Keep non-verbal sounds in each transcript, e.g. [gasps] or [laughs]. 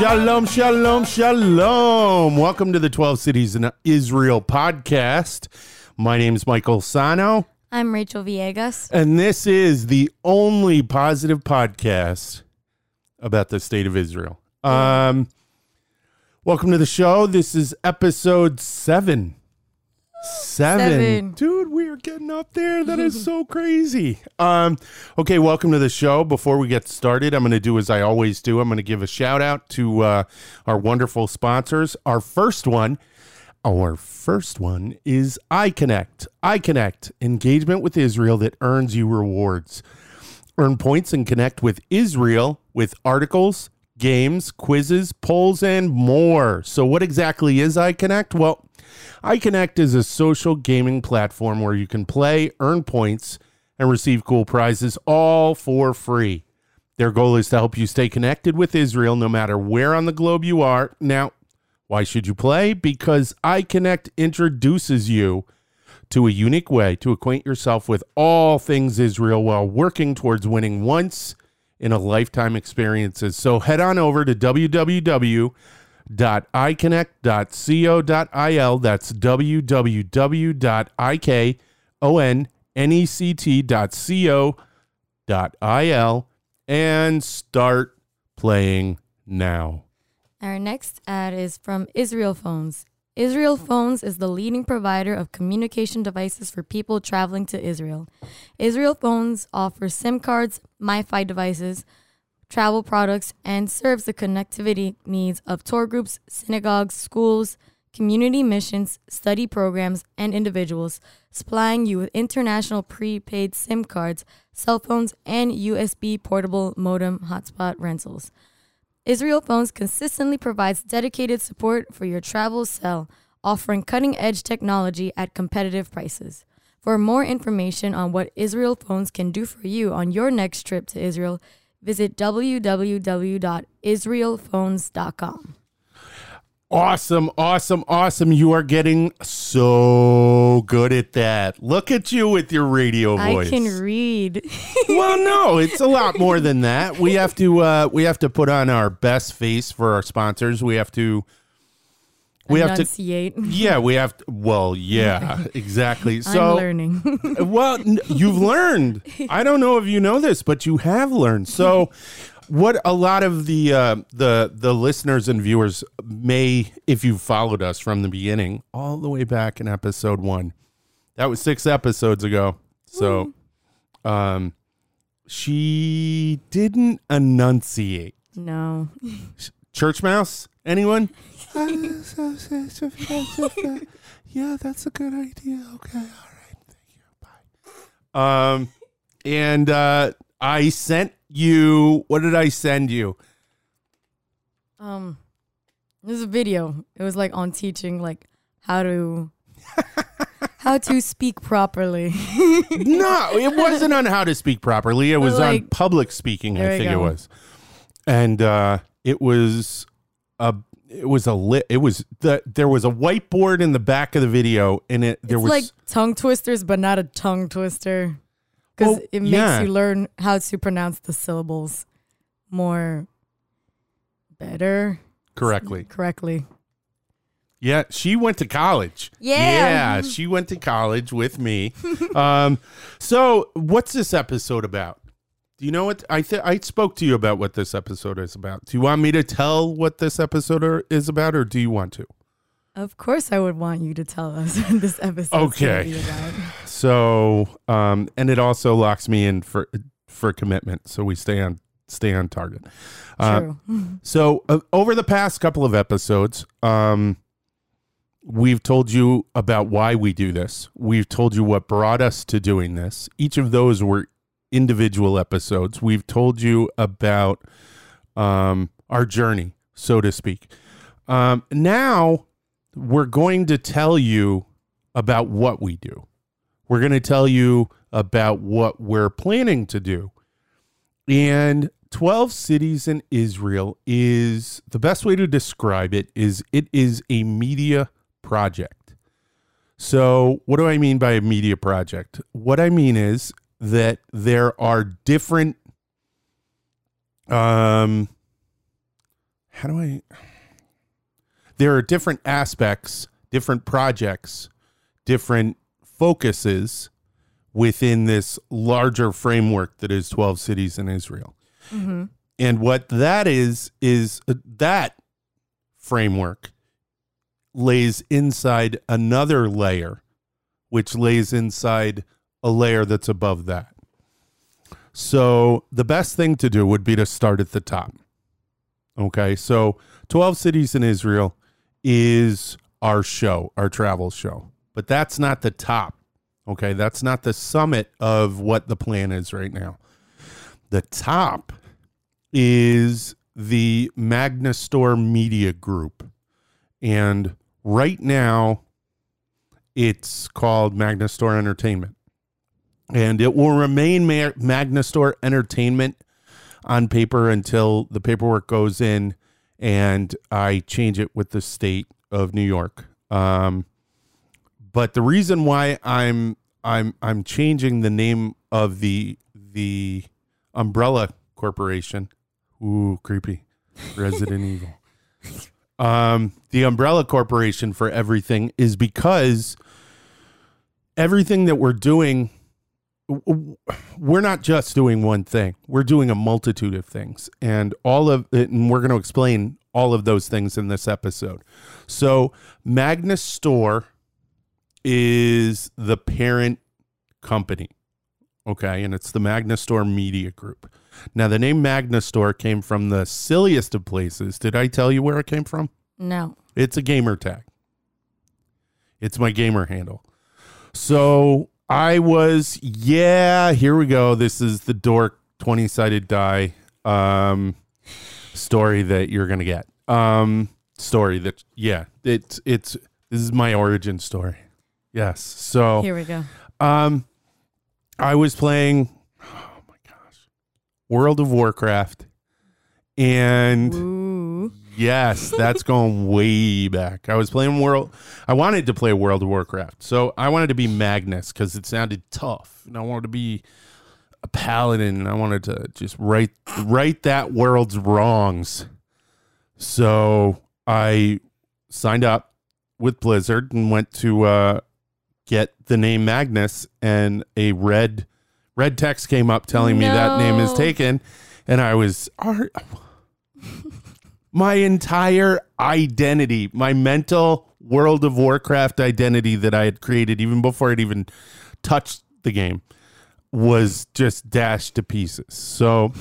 Shalom, shalom, shalom. Welcome to the 12 Cities in Israel podcast. My name is Michael Sano, I'm Rachel Villegas. and this is the only positive podcast about the state of Israel. Um, welcome to the show. This is episode seven. Seven. Seven. Dude, we are getting up there. That is so crazy. Um, okay, welcome to the show. Before we get started, I'm going to do as I always do. I'm going to give a shout out to uh, our wonderful sponsors. Our first one, our first one is iConnect. iConnect, engagement with Israel that earns you rewards. Earn points and connect with Israel with articles, games, quizzes, polls, and more. So, what exactly is iConnect? Well, iConnect is a social gaming platform where you can play, earn points, and receive cool prizes all for free. Their goal is to help you stay connected with Israel no matter where on the globe you are. Now, why should you play? Because iConnect introduces you to a unique way to acquaint yourself with all things Israel while working towards winning once in a lifetime experiences. So head on over to www.iconnect.co.il. That's www.iconnect.co.il and start playing now. Our next ad is from Israel Phones. Israel Phones is the leading provider of communication devices for people traveling to Israel. Israel Phones offers SIM cards, MiFi devices, travel products, and serves the connectivity needs of tour groups, synagogues, schools, community missions, study programs, and individuals, supplying you with international prepaid SIM cards, cell phones, and USB portable modem hotspot rentals. Israel Phones consistently provides dedicated support for your travel cell, offering cutting edge technology at competitive prices. For more information on what Israel Phones can do for you on your next trip to Israel, visit www.israelphones.com. Awesome, awesome, awesome. You are getting so good at that. Look at you with your radio voice. I can read. [laughs] well, no, it's a lot more than that. We have to uh we have to put on our best face for our sponsors. We have to we have to. Yeah, we have to well, yeah, [laughs] exactly. I'm So learning. [laughs] well, you've learned. I don't know if you know this, but you have learned. So, what a lot of the uh, the the listeners and viewers may, if you followed us from the beginning, all the way back in episode one, that was six episodes ago. So, um, she didn't enunciate. no. Church mouse? Anyone? [laughs] [laughs] yeah, that's a good idea. Okay, all right. Thank you. Bye. Um, and uh, I sent you. What did I send you? Um, there's a video. It was like on teaching like how to [laughs] how to speak properly. [laughs] No, it wasn't on how to speak properly. It was on public speaking. I There we think it was, and uh, it was a. It was a lit. It was the. There was a whiteboard in the back of the video, and it there it's was like tongue twisters, but not a tongue twister. Because Well, it makes yeah. you learn how to pronounce the syllables more better correctly. correctly. Yeah, she went to college. Yeah. Yeah, she went to college with me. [laughs] um, so what's this episode about? Do you know what I th- I spoke to you about what this episode is about? Do you want me to tell what this episode are, is about, or do you want to? Of course, I would want you to tell us [laughs] what this episode Okay. [laughs] So, um, and it also locks me in for for commitment, so we stay on stay on target. Uh, True. [laughs] So uh, over the past couple of episodes, um, we've told you about why we do this. We've told you what brought us to doing this. Each of those were individual episodes. We've told you about um, our journey, so to speak. Um, now we're going to tell you about what we do. We're going to tell you about what we're planning to do. And 12 cities in Israel is the best way to describe it is it is a media project. So, what do I mean by a media project? What I mean is that there are different um how do I there are different aspects, different projects, different focuses within this larger framework that is 12 cities in Israel. And what that is, is uh, that framework lays inside another layer, which lays inside a layer that's above that. So the best thing to do would be to start at the top. Okay. So 12 cities in Israel is our show, our travel show. But that's not the top. Okay. That's not the summit of what the plan is right now. The top is the Magna Store Media Group. And right now, it's called Magna Store Entertainment. And it will remain Ma- Magna Store Entertainment on paper until the paperwork goes in and I change it with the state of New York. Um, but the reason why I'm I'm I'm changing the name of the the umbrella corporation. Ooh, creepy. Resident [laughs] Evil. Um, the umbrella corporation for everything is because everything that we're doing we're not just doing one thing. We're doing a multitude of things. And all of it, and we're going to explain all of those things in this episode. So, Magnus Store is the parent company. Okay. And it's the Magnus Store Media Group. Now, the name Magnus Store came from the silliest of places. Did I tell you where it came from? No. It's a gamer tag. It's my gamer handle. So I was, yeah, here we go. This is the dork 20 sided die um, story that you're going to get. Um, story that, yeah, it's, it's, this is my origin story. Yes. So, Here we go. um, I was playing, oh my gosh, World of Warcraft. And Ooh. Yes, that's going way back. I was playing World. I wanted to play World of Warcraft, so I wanted to be Magnus because it sounded tough, and I wanted to be a paladin. And I wanted to just right right that world's wrongs. So I signed up with Blizzard and went to uh, get the name Magnus, and a red red text came up telling me that name is No. taken, and I was. Are, my entire identity, my mental World of Warcraft identity that I had created even before I'd even touched the game was just dashed to pieces. So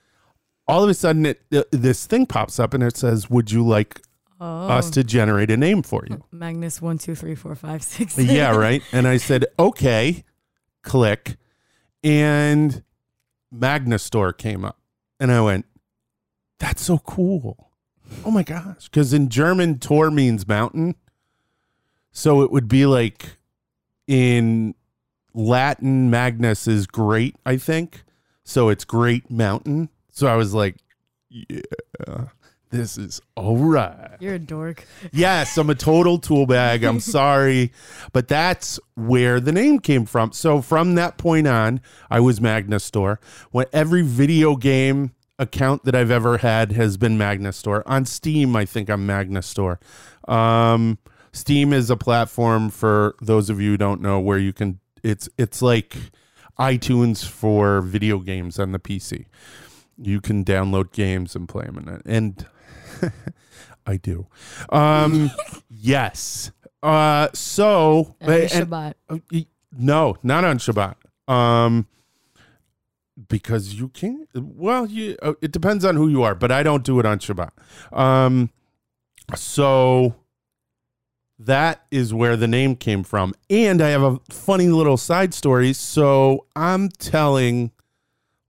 [laughs] all of a sudden, it, uh, this thing pops up and it says, "Would you like Oh. us to generate a name for you?" [laughs] Magnus one two three four five six. [laughs] yeah, right. And I said, "Okay." Click, and Magnus Store came up, and I went, "That's so cool." Oh my gosh. Because in German, Tor means mountain. So it would be like in Latin, Magnus is great, I think. So it's great mountain. So I was like, yeah, this is all right. You're a dork. Yes, I'm a total tool bag. I'm [laughs] sorry. But that's where the name came from. So from that point on, I was Magnus Store. When every video game account that I've ever had has been Magnus Store. On Steam, I think I'm Magnus Store. Um, Steam is a platform for those of you who don't know where you can it's it's like iTunes for video games on the PC. You can download games and play them in it. And [laughs] I do. Um, [laughs] yes. Uh, so and- Shabbat. uh, no, not on Shabbat. Um, because you can. Well, you. Uh, it depends on who you are, but I don't do it on Shabbat. Um, so that is where the name came from, and I have a funny little side story. So I'm telling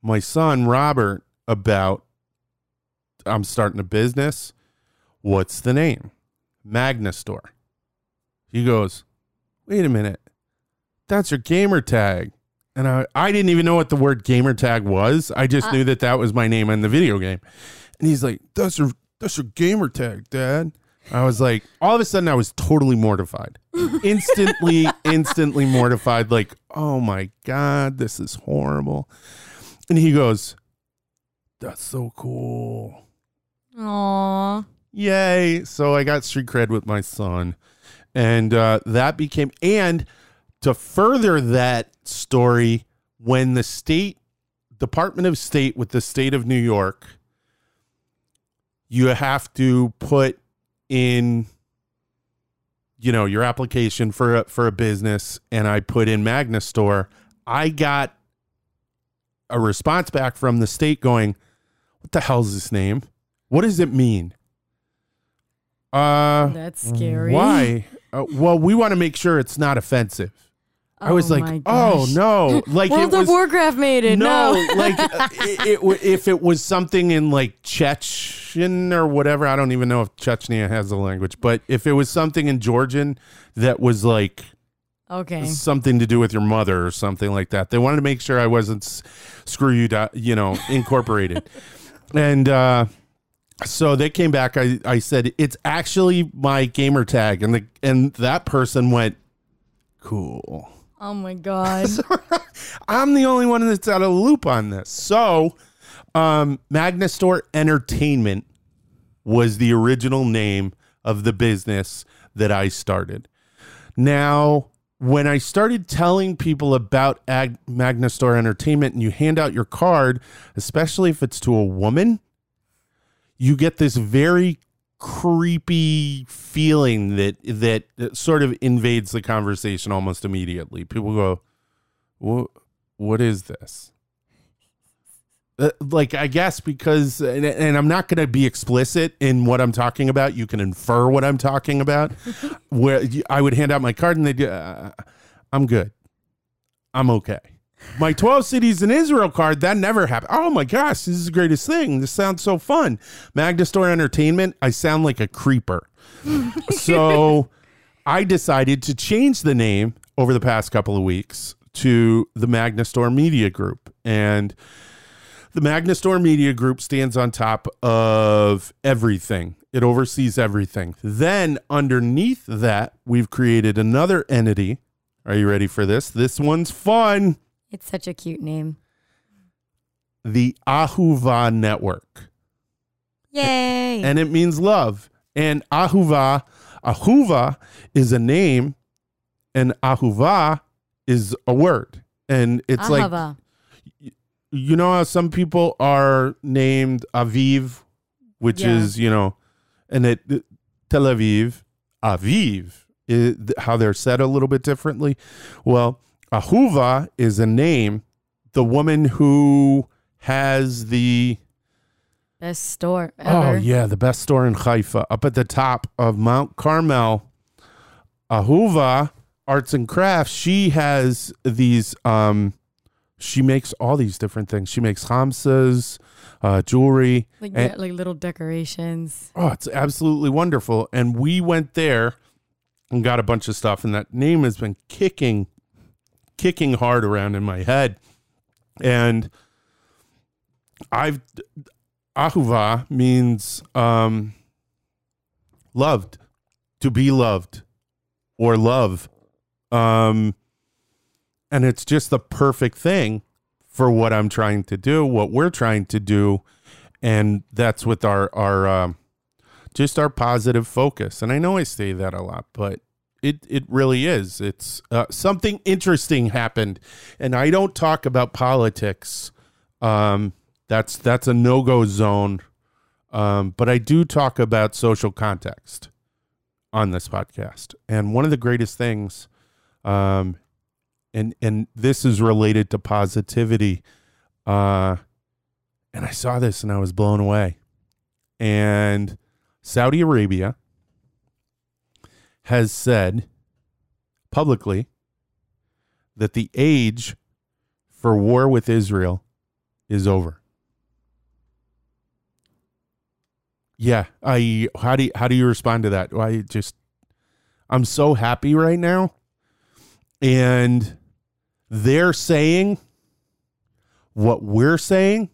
my son Robert about. I'm starting a business. What's the name? Magna Store. He goes, wait a minute. That's your gamer tag. And I, I didn't even know what the word gamer tag was. I just Uh. knew that that was my name in the video game. And he's like, that's your, that's your gamer tag, dad. I was like, all of a sudden I was totally mortified. [laughs] instantly, instantly mortified. Like, oh my God, this is horrible. And he goes, that's so cool. Aw. Yay. So I got street cred with my son. And uh, that became, and to further that story, when the state, Department of State with the state of New York, you have to put in, you know, your application for a, for a business, and I put in Magna Store. I got a response back from the state going, "What the hell's this name? What does it mean?" Uh, That's scary. why? Uh, well, we want to make sure it's not offensive. I was Oh like, oh no, [gasps] like World it of Warcraft made it. no, No. [laughs] like uh, it, it, if it was something in like Chechen or whatever, I don't even know if Chechnya has a language, but if it was something in Georgian that was like okay. something to do with your mother or something like that, they wanted to make sure I wasn't s- screw you, you know, incorporated, [laughs] and. uh so they came back. I, I said it's actually my gamer tag, and the and that person went, "Cool." Oh my god. [laughs] I'm the only one that's out of the loop on this. So, um, Magnastore Entertainment was the original name of the business that I started. Now, when I started telling people about Ag- Magnastore Entertainment and you hand out your card, especially if it's to a woman, you get this very creepy feeling that that sort of invades the conversation almost immediately. People go, "What? What is this?" Uh, like I guess because and, and I'm not going to be explicit in what I'm talking about. You can infer what I'm talking about. [laughs] where I would hand out my card and they, uh, I'm good. I'm okay. My 12 cities in Israel card, that never happened. Oh my gosh, this is the greatest thing. This sounds so fun. Magna Store Entertainment, I sound like a creeper. [laughs] so I decided to change the name over the past couple of weeks to the Magna Store Media Group. And the Magna Store Media Group stands on top of everything. It oversees everything. Then underneath that, we've created another entity. Are you ready for this? This one's fun. It's such a cute name. The Ahuva Network. Yay. And it means love. And Ahuva, Ahuva is a name and Ahuva is a word. And it's like you know how some people are named Aviv, which Yeah. is you know, and it Tel Aviv, Aviv, is how they're said a little bit differently. Well, Ahuva is a name. The woman who has the Best store oh yeah, the best store in Haifa, up at the top of Mount Carmel, Ahuva Arts and Crafts. She has these. um She makes all these different things. She makes hamsas, uh, jewelry. Like And- like little decorations. Oh, it's absolutely wonderful. And we went there and got a bunch of stuff, and that name has been kicking, kicking hard around in my head. And I've Ahuva means um, loved, to be loved, or love. Um, and it's just the perfect thing for what I'm trying to do, what we're trying to do, and that's with our our um, just our positive focus. And I know I say that a lot, but it it really is. It's uh, something interesting happened, and I don't talk about politics. Um, that's that's a no go zone. Um, but I do talk about social context on this podcast, and one of the greatest things, um, and and this is related to positivity. Uh, and I saw this and I was blown away. And Saudi Arabia has said publicly that the age for war with Israel is over. Yeah, I how do you, how do you respond to that? I just I'm so happy right now. And they're saying what we're saying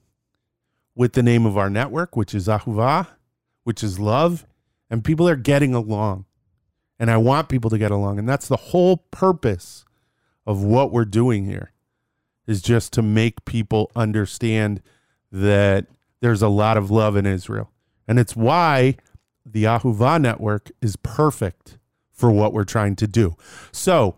with the name of our network, which is Ahuva, which is love, and people are getting along. And I want people to get along. And that's the whole purpose of what we're doing here is just to make people understand that there's a lot of love in Israel And it's why the Ahuva network is perfect for what we're trying to do. So,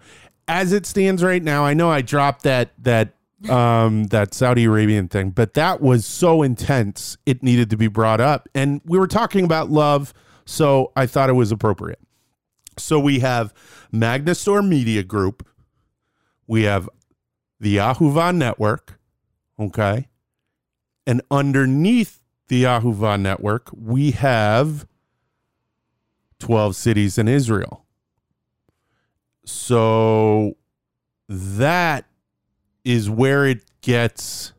as it stands right now, I know I dropped that that um that Saudi Arabian thing, but that was so intense it needed to be brought up. And we were talking about love, so I thought it was appropriate. So we have Magnastor Media Group, we have the Ahuva network, okay? And underneath the Ahuva network, we have 12 cities in Israel. So that is where it gets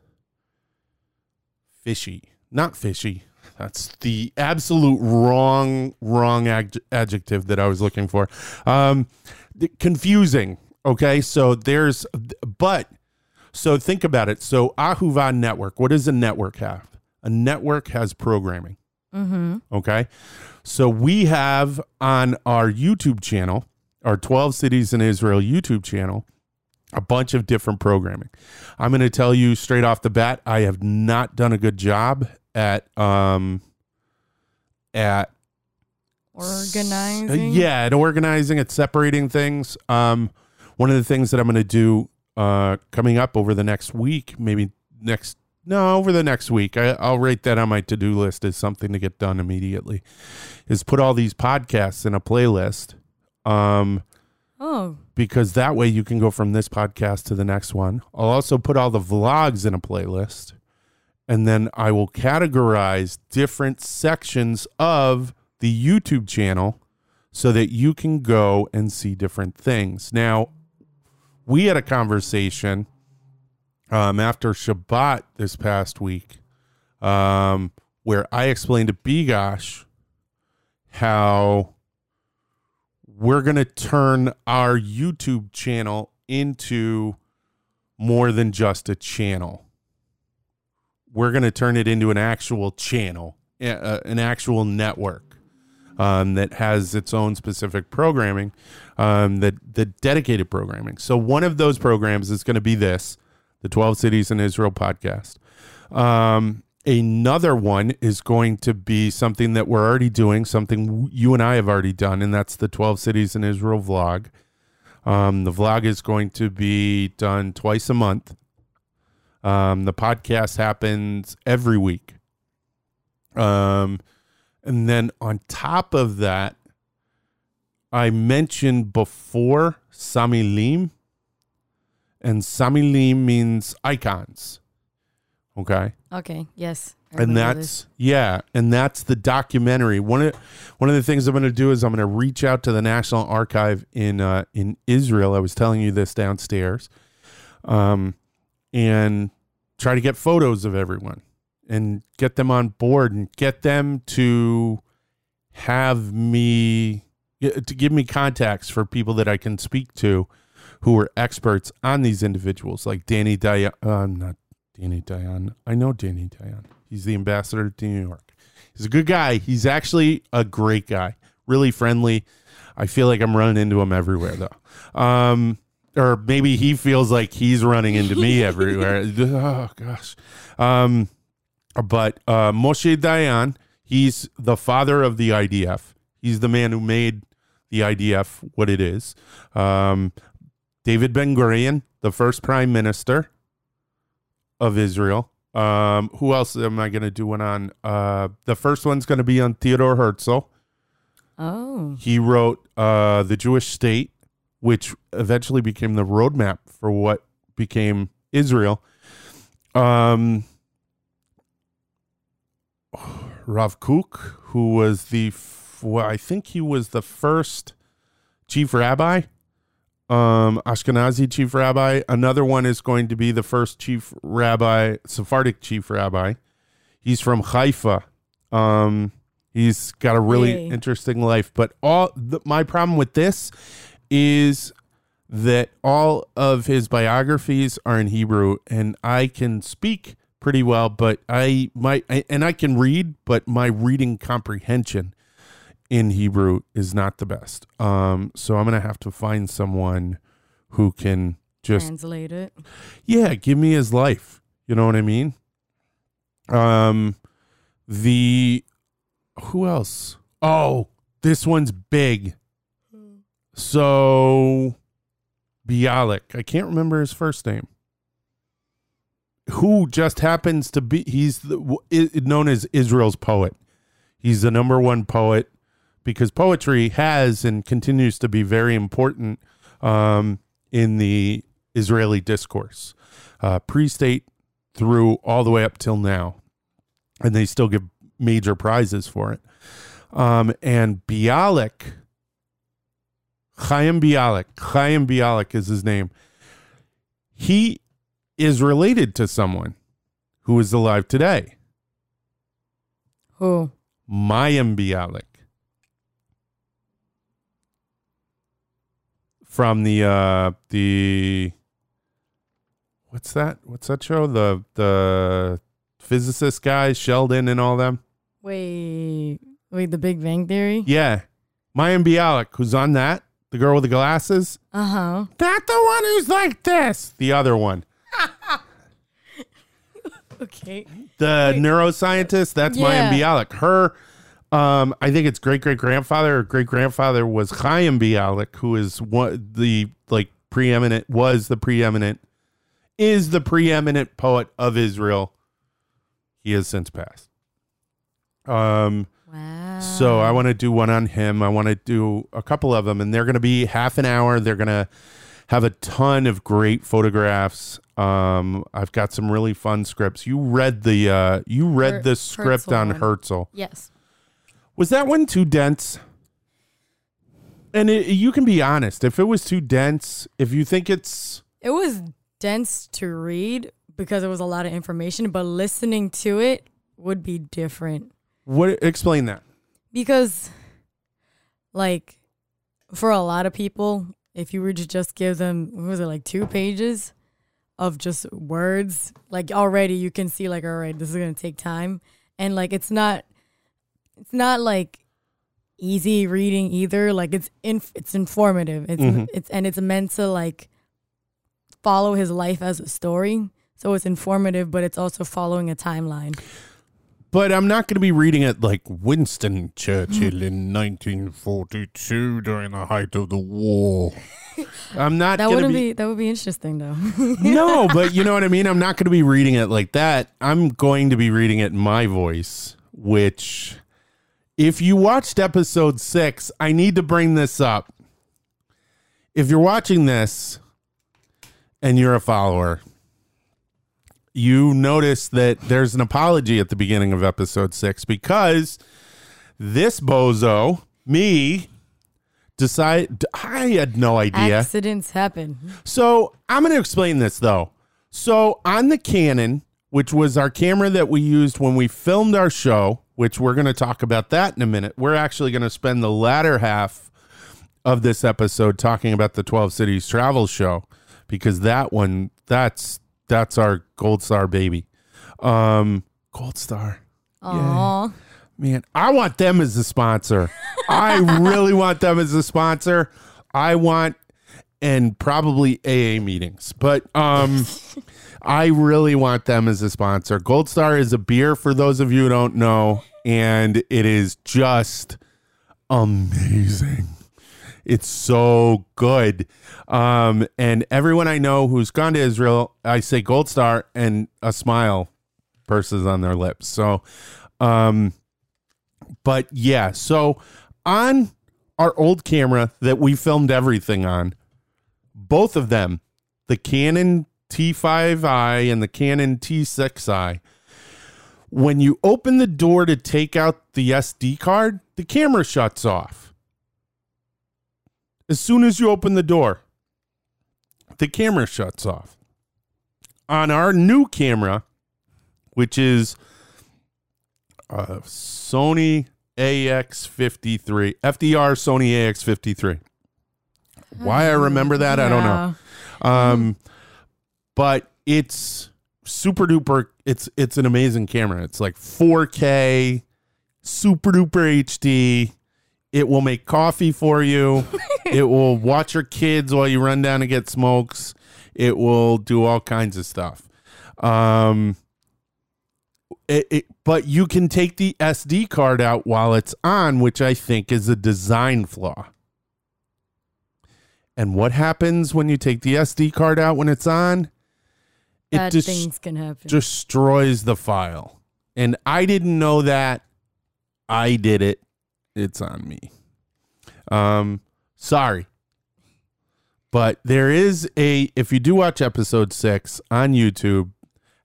fishy. Not fishy. That's the absolute wrong, wrong ad- adjective that I was looking for. Um, confusing. Okay. So there's, but, so think about it. So Ahuva Network, what does a network have? A network has programming. Mm-hmm. Okay. So we have on our YouTube channel, our 12 Cities in Israel YouTube channel, a bunch of different programming. I'm going to tell you straight off the bat, I have not done a good job at, um, at Organizing. uh, yeah, at organizing, at separating things. Um, one of the things that I'm going to do uh, coming up over the next week, maybe next, no, over the next week, I, I'll rate that on my to do list as something to get done immediately, is put all these podcasts in a playlist. Um, Oh, because that way you can go from this podcast to the next one. I'll also put all the vlogs in a playlist and then I will categorize different sections of the YouTube channel so that you can go and see different things. Now, we had a conversation um, after Shabbat this past week um, where I explained to Bigosh how we're going to turn our YouTube channel into more than just a channel. We're going to turn it into an actual channel, uh, an actual network um, that has its own specific programming, um, that the dedicated programming. So one of those programs is going to be this, the 12 Cities in Israel podcast. Um, another one is going to be something that we're already doing, something you and I have already done, and that's the 12 Cities in Israel vlog. Um, the vlog is going to be done twice a month. Um, the podcast happens every week. Um, and then on top of that, I mentioned before Samilim, and Samilim means icons. Okay okay. Yes. And that's yeah and that's the documentary one of one of the things i'm going to do is i'm going to reach out to the national archive in uh in israel i was telling you this downstairs um and try to get photos of everyone and get them on board and get them to have me to give me contacts for people that i can speak to who are experts on these individuals like danny Dayan, uh, not Danny Dayan. I know Danny Dayan. He's the ambassador to New York. He's a good guy. He's actually a great guy. Really friendly. I feel like I'm running into him everywhere though. Um, or maybe he feels like he's running into me [laughs] everywhere. oh gosh. Um, but uh, Moshe Dayan, he's the father of the IDF. He's the man who made the IDF what it is. Um, David Ben Gurion, the first prime minister of Israel. Um, who else am I going to do one on? Uh, the first one's going to be on Theodore Herzl. Oh. He wrote uh, The Jewish State, which eventually became the roadmap for what became Israel. Um, Rav Kook, who was the, well, I think he was the first chief rabbi, um, Ashkenazi chief rabbi. Another one is going to be the first chief rabbi, Sephardic chief rabbi. He's from Haifa. Um, he's got a really Hey. interesting life. But all the, my problem with this is that all of his biographies are in Hebrew, and I can speak pretty well, but I might and I can read, but my reading comprehension in Hebrew is not the best. Um, so I'm gonna have to find someone who can just Translate it. yeah, give me his life. You know what I mean? Um, the who else? Oh, this one's big. So Bialik. I can't remember his first name. Who just happens to be he's the, known as Israel's poet. He's the number one poet because poetry has and continues to be very important um, in the Israeli discourse, uh, pre-state through all the way up till now, and they still give major prizes for it. Um, and Bialik, Chaim Bialik, Chaim Bialik is his name. He is related to someone who is alive today, Who? Mayim Bialik. From the uh the what's that? What's that show? The the physicist guys, Sheldon and all them. Wait, wait. The Big Bang Theory. Yeah. Mayim Bialik, who's on that, the girl with the glasses. Uh huh. Not the one who's like this. The other one. [laughs] Okay. The neuroscientist, that's Mayim Yeah. Bialik. Her um, I think it's great great grandfather or great grandfather was Chaim Bialik, who is one the like preeminent was the preeminent is the preeminent poet of Israel. He has since passed. Um Wow. So I want to do one on him. I want to do a couple of them, and they're going to be half an hour. They're going to have a ton of great photographs. Um, I've got some really fun scripts. You read the uh, you read Her- the script Herzl on one. Herzl. Yes. Was that one too dense? And it, you can be honest. If it was too dense, if you think it's It was dense to read because it was a lot of information, but listening to it would be different. What, explain that. because like for a lot of people if you were to just give them what was it like two pages of just words like already you can see like all right this is going to take time. And like it's not it's not like easy reading either. Like it's inf- it's informative. It's Mhm. it's and it's meant to like follow his life as a story. So it's informative but it's also following a timeline But I'm not going to be reading it like Winston Churchill in [gasps] 1942 during the height of the war. [laughs] I'm not that wouldn't be, be that would be interesting though [laughs] no, but you know what I mean. I'm not going to be reading it like that. I'm going to be reading it in my voice. Which, if you watched episode six, I need to bring this up. If you're watching this and you're a follower, you notice that there's an apology at the beginning of episode six because this bozo, me, decide I had no idea. Accidents happen. So I'm going to explain this though. So on the Canon, which was our camera that we used when we filmed our show, which we're going to talk about that in a minute. We're actually going to spend the latter half of this episode talking about the 12 cities travel show because that one that's that's our gold star baby. Um gold star. Aw. Man, I want them as a sponsor. I really want them as a sponsor. I want and probably AA meetings. But um I really want them as a sponsor. Gold Star is a beer for those of you who don't know and it is just amazing. It's so good. Um and everyone I know who's gone to Israel, I say Gold Star and a smile purses on their lips. So um but yeah, so on our old camera that we filmed everything on, both of them, the Canon T5i and the Canon T6i, when you open the door to take out the SD card, the camera shuts off. As soon as you open the door, the camera shuts off. On our new camera, which is uh, Sony AX53, FDR Sony AX53. Why I remember that, I don't know. Um, but it's super duper. It's it's an amazing camera. It's like 4K, super duper HD. It will make coffee for you. [laughs] it will watch your kids while you run down to get smokes. It will do all kinds of stuff. Um, it, it, but you can take the SD card out while it's on, which I think is a design flaw. And what happens when you take the SD card out when it's on? It Bad des- things can happen. destroys the file. And I didn't know that. I did it. It's on me. Um, sorry. But there is a if you do watch episode six on YouTube,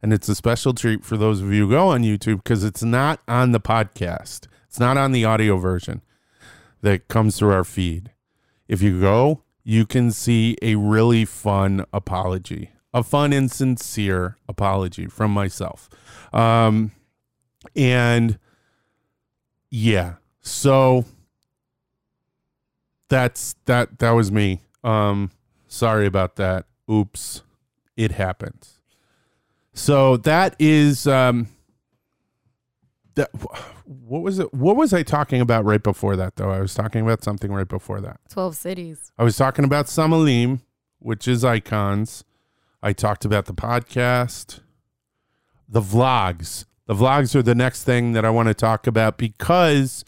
and it's a special treat for those of you who go on YouTube because it's not on the podcast. It's not on the audio version that comes through our feed. If you go, you can see a really fun apology, a fun and sincere apology from myself. Um, and yeah, so that's that. That was me. Um, sorry about that. Oops, it happens. So that is um, that. What was it? What was I talking about right before that? Though I was talking about something right before that. 12 cities. I was talking about Samalim, which is icons. I talked about the podcast, the vlogs. The vlogs are the next thing that I want to talk about because,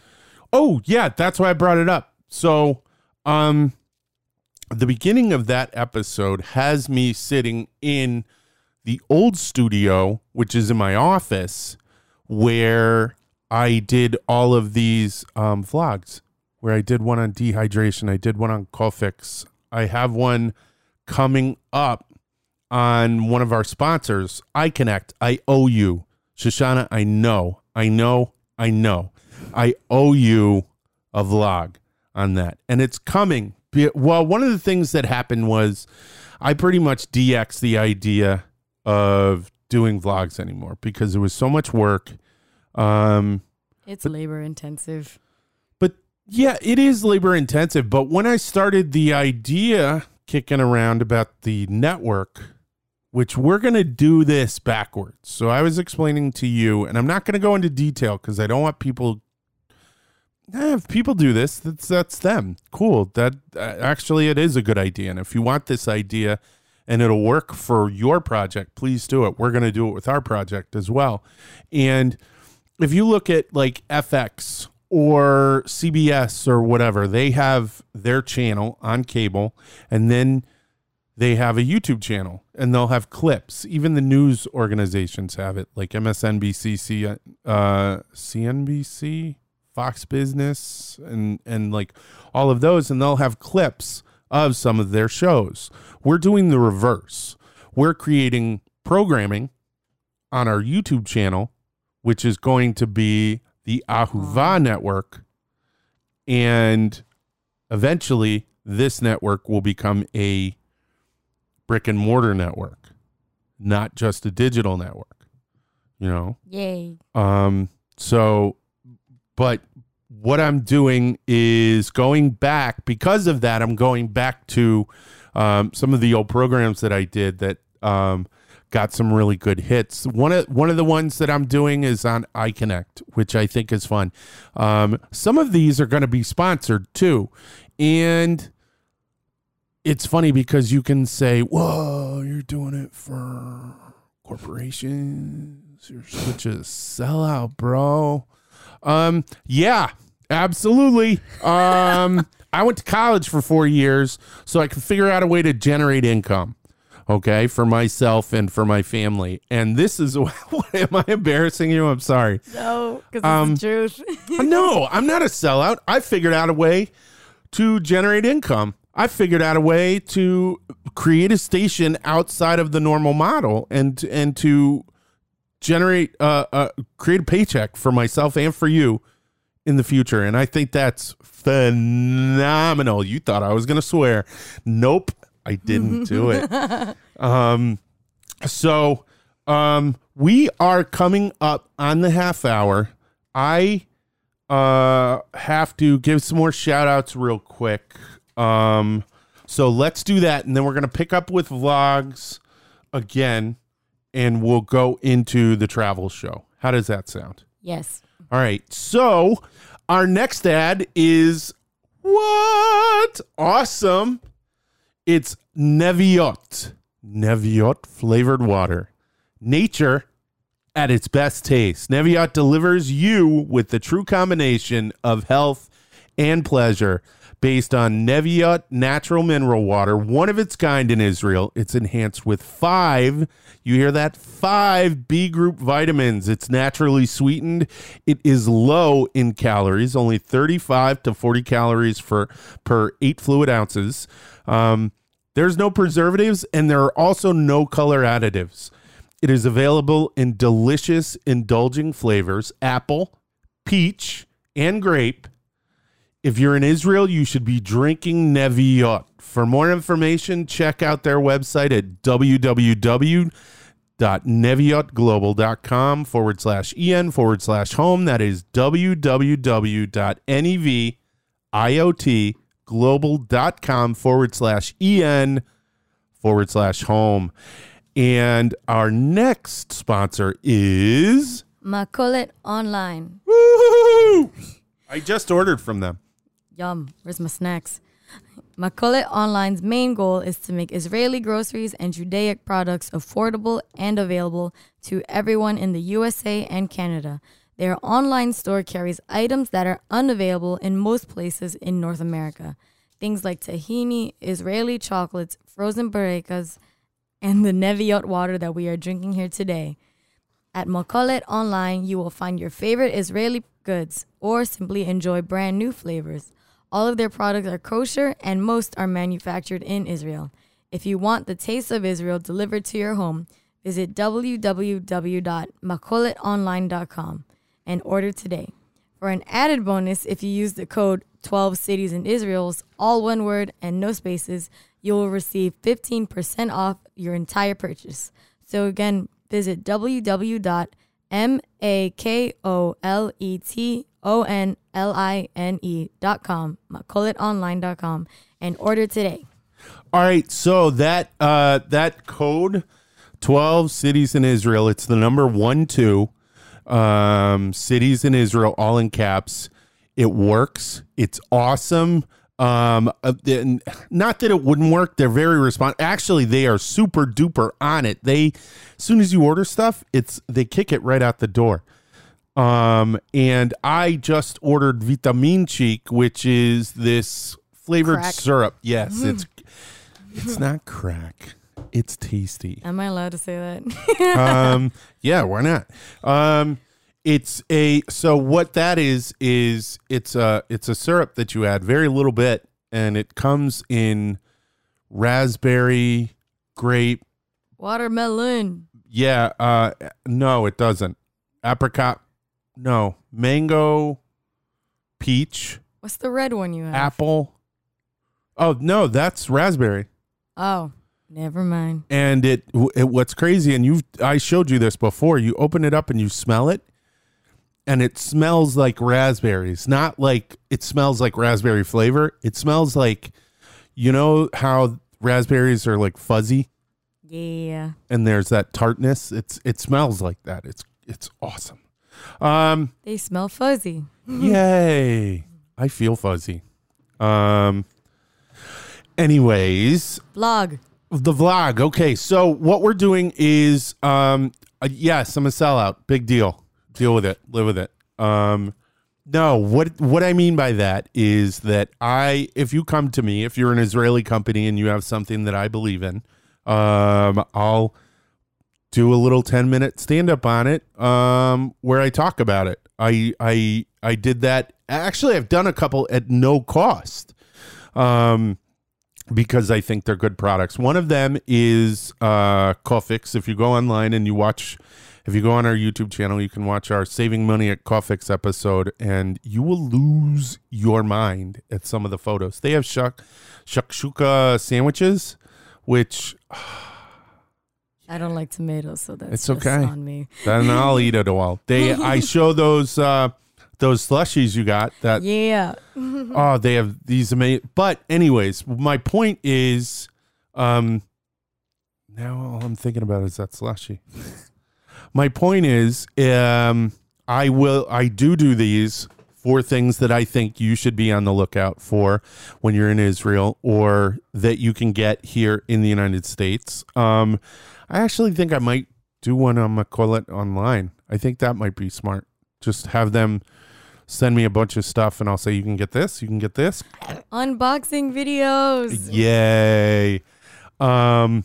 oh yeah, that's why I brought it up. So, um, the beginning of that episode has me sitting in the old studio, which is in my office, where I did all of these um, vlogs where I did one on dehydration. I did one on Cofix. I have one coming up on one of our sponsors, iConnect. I owe you. Shoshana, I know, I know, I know. I owe you a vlog on that. And it's coming. Well, one of the things that happened was I pretty much DX the idea of doing vlogs anymore because it was so much work. Um, It's labor intensive. but yeah, it is labor intensive. But when I started the idea kicking around about the network, which we're going to do this backwards. So I was explaining to you, and I'm not going to go into detail because I don't want people. Eh, if people do this, that's that's them. Cool. That uh, actually, it is a good idea. And if you want this idea, and it'll work for your project, please do it. We're going to do it with our project as well. And if you look at like FX or CBS or whatever, they have their channel on cable and then they have a YouTube channel and they'll have clips. Even the news organizations have it, like MSNBC, C, uh, CNBC, Fox Business, and, and like all of those. And they'll have clips of some of their shows. We're doing the reverse. We're creating programming on our YouTube channel which is going to be the Ahuva network. And eventually, this network will become a brick and mortar network, not just a digital network, you know? Yay. Um, so, but what I'm doing is going back because of that. I'm going back to um, some of the old programs that I did that um, got some really good hits. One of one of the ones that I'm doing is on iConnect, which I think is fun. Um, some of these are going to be sponsored too, and it's funny because you can say, "Whoa, you're doing it for corporations. You're such a sellout, bro." Um, yeah, absolutely. Um, [laughs] I went to college for four years so I could figure out a way to generate income. Okay, for myself and for my family. And this is [laughs] what am I embarrassing you? I'm sorry. No, because Um, it's the truth. [laughs] no, I'm not a sellout. I figured out a way to generate income. I figured out a way to create a station outside of the normal model and and to generate uh, uh create a paycheck for myself and for you in the future. And I think that's phenomenal. You thought I was gonna swear. Nope, I didn't do [laughs] it. Um so um we are coming up on the half hour. I uh have to give some more shout outs real quick. Um so let's do that and then we're gonna pick up with vlogs again and we'll go into the travel show. How does that sound? yes. All right. So our next ad is what? Awesome. It's Neviot. Neviot flavored water. Nature at its best taste. Neviot delivers you with the true combination of health and pleasure based on Neviot natural mineral water, one of its kind in Israel. It's enhanced with five, you hear that? Five B group vitamins. It's naturally sweetened. It is low in calories, only 35 to 40 calories for per eight fluid ounces. Um, there's no preservatives, and there are also no color additives. It is available in delicious, indulging flavors apple, peach, and grape. If you're in Israel, you should be drinking Neviot. For more information, check out their website at www.neviotglobal.com forward slash en forward slash home. That is www.neviotglobal.com forward slash en forward slash home. And our next sponsor is Makolet Online. Woo! I just ordered from them. Yum. Where's my snacks? Makolet Online's main goal is to make Israeli groceries and Judaic products affordable and available to everyone in the USA and Canada. Their online store carries items that are unavailable in most places in North America. Things like tahini, Israeli chocolates, frozen barekas, and the Neviot water that we are drinking here today. At Makolet Online, you will find your favorite Israeli goods or simply enjoy brand new flavors. All of their products are kosher and most are manufactured in Israel. If you want the taste of Israel delivered to your home, visit www.makoletonline.com and order today. For an added bonus, if you use the code 12 cities in Israel's all one word and no spaces, you will receive 15% off your entire purchase. So again, visit www.makoletonline.com, com, and order today. All right, so that uh, that code, twelve cities in Israel. It's the number one two um, cities in Israel, all in caps. It works. It's awesome. Um, uh, not that it wouldn't work. They're very respond. Actually, they are super duper on it. They, as soon as you order stuff, it's they kick it right out the door. Um, and I just ordered Vitamin Cheek, which is this flavored Crack. syrup. Yes, it's it's not crack. It's tasty. Am I allowed to say that? Um, [laughs] yeah, why not? Um, it's a so what that is is it's a it's a syrup that you add very little bit, and it comes in raspberry, grape. Watermelon. Yeah, uh, no, it doesn't. Apricot, no. Mango, peach, What's the red one you have? apple. Oh no, that's raspberry. Oh, never mind. and it, it what's crazy and you've i showed you this before you open it up and you smell it and it smells like raspberries not like it smells like raspberry flavor it smells like you know how raspberries are like fuzzy Yeah. and there's that tartness it's it smells like that it's it's awesome um They smell fuzzy. [laughs] yay i feel fuzzy um anyways Vlog. the vlog. Okay, so what we're doing is, um, uh, yes, I'm a sellout. Big deal. Deal with it. Live with it. Um, no, what what I mean by that is that I, if you come to me, if you're an Israeli company and you have something that I believe in, um, I'll do a little 10 minute stand up on it, um, where I talk about it. I I I did that. Actually, I've done a couple at no cost. Um, because I think they're good products. One of them is uh. If you go online and you watch, if you go on our YouTube channel, you can watch our Saving Money at Cofix episode, and you will lose your mind at some of the photos. They have shak shakshuka sandwiches, which [sighs] I don't like tomatoes, so that's It's okay. on me. then I'll eat it all. They I [laughs] show those uh, those slushies you got that Yeah. [laughs] oh, they have these amazing. But anyways, my point is, um, now all I'm thinking about is that slushy. my point is, um, I will, I do do these for things that I think you should be on the lookout for when you're in Israel or that you can get here in the United States. Um, I actually think I might do one on Makolet online. I think that might be smart. Just have them send me a bunch of stuff and I'll say you can get this, you can get this. Unboxing videos. Yay. Um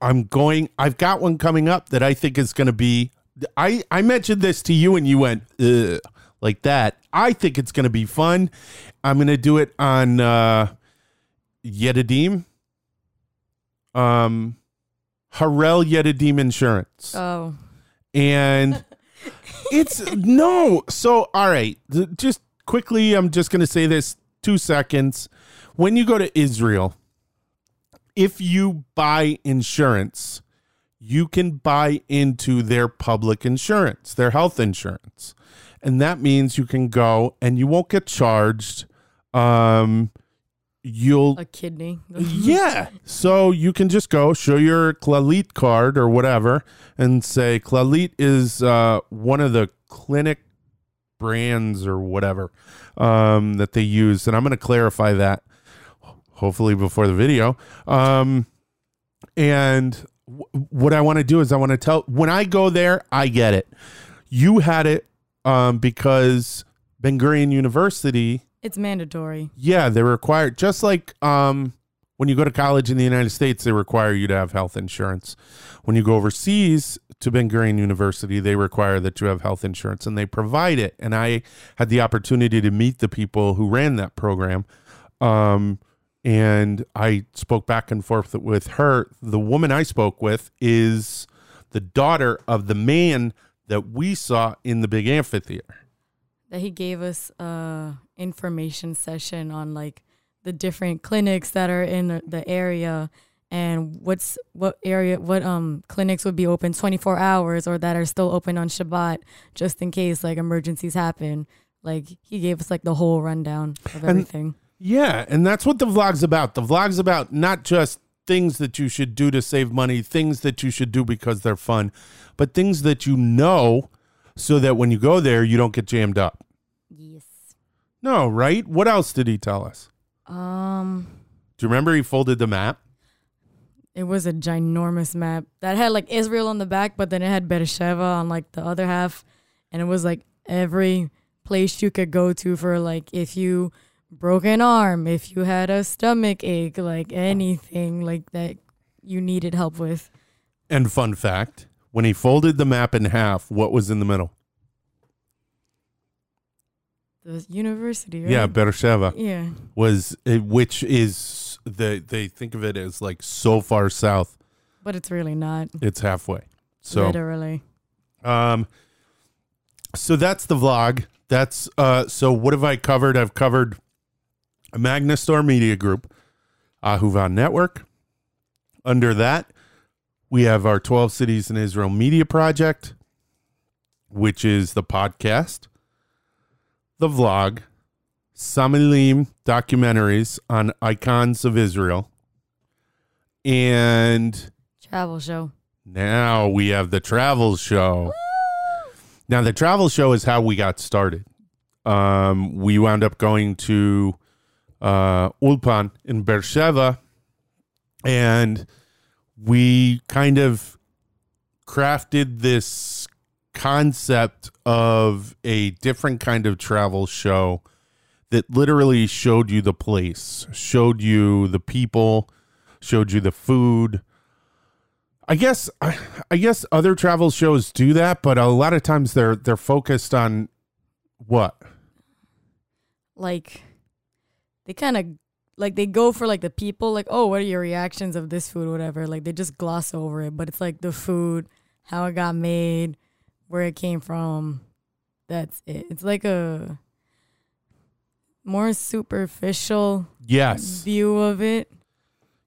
I'm going I've got one coming up that I think is going to be I I mentioned this to you and you went Ugh, like that. I think it's going to be fun. I'm going to do it on uh Yedidim. Um Harel Yedidim Insurance. Oh. And [laughs] it's no. So, all right, just quickly, I'm just going to say this two seconds. When you go to Israel, if you buy insurance, you can buy into their public insurance, their health insurance. And that means you can go and you won't get charged. Um, you'll A kidney. [laughs] yeah. So you can just go show your Clalit card or whatever and say Clalit is uh, one of the clinic brands or whatever um, that they use. And I'm going to clarify that hopefully before the video. Um, and w- what I want to do is I want to tell when I go there, I get it. You had it um, because Ben Gurion University It's mandatory. yeah, they're required just like um when you go to college in the United States, they require you to have health insurance. When you go overseas to Ben Gurion University, they require that you have health insurance and they provide it. And I had the opportunity to meet the people who ran that program. Um and I spoke back and forth with her. The woman I spoke with is the daughter of the man that we saw in the big amphitheater. That he gave us a information session on like the different clinics that are in the- the area and what's what area what um clinics would be open 24 hours or that are still open on Shabbat just in case like emergencies happen. Like he gave us like the whole rundown of everything. Yeah, and that's what the vlog's about. The vlog's about not just things that you should do to save money, things that you should do because they're fun, but things that you know so that when you go there, you don't get jammed up. yes. No, right? What else did he tell us? Um Do you remember he folded the map? It was a ginormous map that had like Israel on the back, but then it had Beersheba on like the other half, and it was like every place you could go to for like if you broke an arm, if you had a stomach ache, like anything like that you needed help with. And fun fact when he folded the map in half, what was in the middle? The university, right? Yeah, Beersheba yeah. was, eh, which is, the, they think of it as like so far south, But it's really not. it's halfway. So. literally. Um, so that's the vlog. That's uh. So what have I covered? I've covered a Magnastar Media Group, Ahuva Network. Under that, we have our 12 Cities in Israel Media Project, which is the podcast, the vlog, Samilim documentaries on icons of Israel, and Travel show. now we have the travel show. Now the travel show is how we got started. Um, we wound up going to uh, Ulpan in Beersheba, and we kind of crafted this concept of a different kind of travel show that literally showed you the place, showed you the people, showed you the food. I guess I, I guess other travel shows do that, but a lot of times they're they're focused on what? like they kind of like they go for like the people like oh what are your reactions of this food whatever like they just gloss over it but it's like the food how it got made where it came from that's it it's like a more superficial Yes. view of it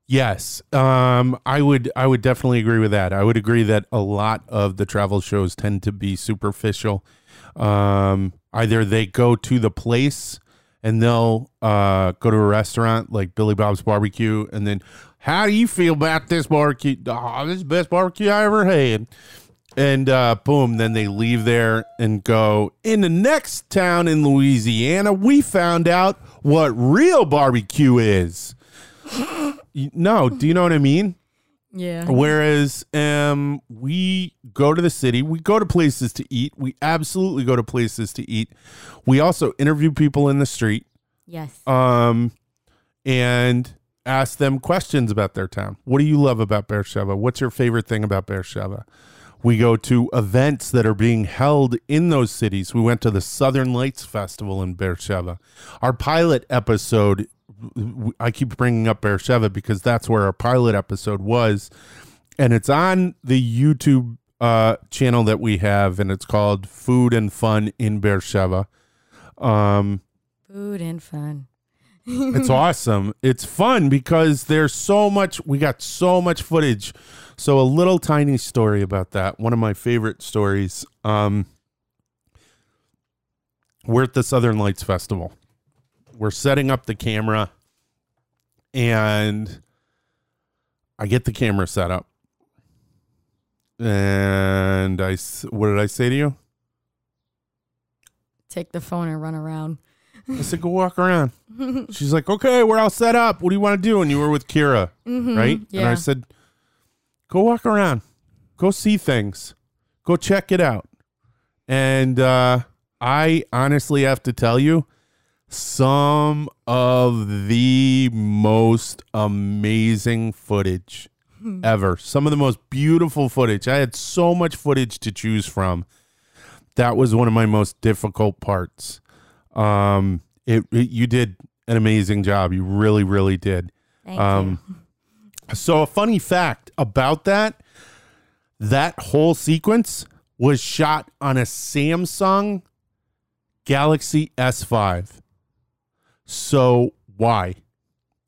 Yes. Um I would I would definitely agree with that. I would agree that a lot of the travel shows tend to be superficial. Um either they go to the place and they'll uh go to a restaurant like Billy Bob's barbecue and then how do you feel about this barbecue? Oh, this is the best barbecue I ever had. And uh, boom, then they leave there and go. In the next town in Louisiana, we found out what real barbecue is. [gasps] No, do you know what I mean? Yeah. Whereas um, we go to the city, we go to places to eat. We absolutely go to places to eat. We also interview people in the street Yes. um, and ask them questions about their town. What do you love about Beersheba? What's your favorite thing about Beersheba? We go to events that are being held in those cities. We went to the Southern Lights Festival in Beersheba. Our pilot episode, I keep bringing up Beersheba because that's where our pilot episode was. And it's on the YouTube uh, channel that we have, and it's called Food and Fun in Beersheba. Um, Food and fun. [laughs] it's awesome. It's fun because there's so much. We got so much footage. So a little tiny story about that. One of my favorite stories. Um, we're at the Southern Lights Festival. We're setting up the camera, and I get the camera set up. And I, what did I say to you? Take the phone and run around. I said, go walk around. [laughs] She's like, okay, we're all set up. What do you want to do? And you were with Kira, Mhm. right? And I said, go walk around, go see things, go check it out. And uh, I honestly have to tell you, some of the most amazing footage ever. Some of the most beautiful footage. I had so much footage to choose from. That was one of my most difficult parts. Um, it, it you did an amazing job. You really, really did. Thank Um, so a funny fact about that, that whole sequence was shot on a Samsung Galaxy S5. So why?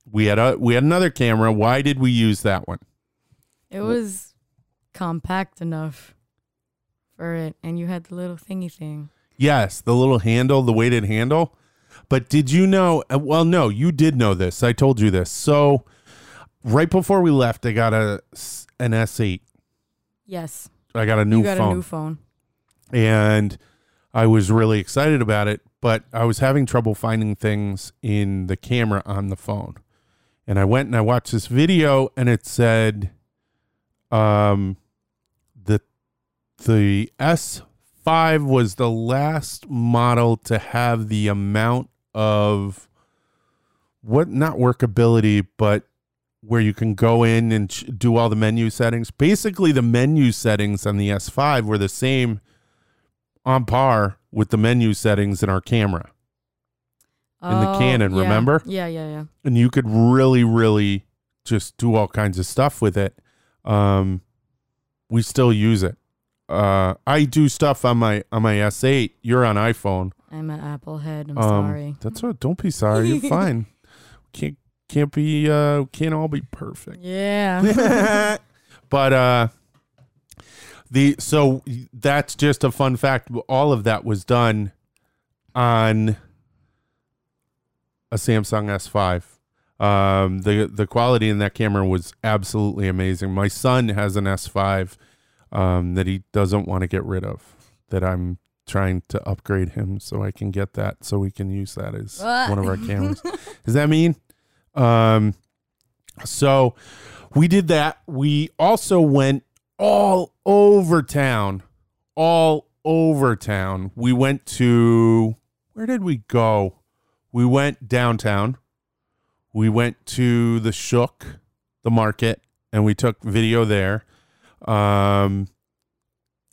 We had a we had another camera. Why did we use that one? It was compact enough for it, and you had the little thingy thing. Yes, the little handle, the weighted handle. But did you know? uh, Well, no, you did know this. I told you this. So right before we left, I got a an S8. Yes. I got a new you got phone. a new phone. and I was really excited about it, but I was having trouble finding things in the camera on the phone. And I went and I watched this video and it said um the the S5 was the last model to have the amount of what not workability but where you can go in and ch- do all the menu settings. Basically the menu settings on the S5 were the same on par with the menu settings in our camera. In the Oh, Canon, yeah. remember? Yeah, yeah, yeah. And you could really, really just do all kinds of stuff with it. Um, we still use it. Uh, I do stuff on my on my S8. You're on iPhone. I'm an Apple head. I'm Um, sorry. That's what. Don't be sorry. You're [laughs] fine. Can't can't be. Uh, can't all be perfect. Yeah. [laughs] but uh the so that's just a fun fact. All of that was done on a Samsung S5 um the the quality in that camera was absolutely amazing. My son has an S5 um that he doesn't want to get rid of that I'm trying to upgrade him so I can get that so we can use that as What? one of our [laughs] cameras. Does that mean? Um so we did that. We also went all over town. All over town. We went to where did we go? We went downtown. We went to the Shook, the market, and we took video there. Um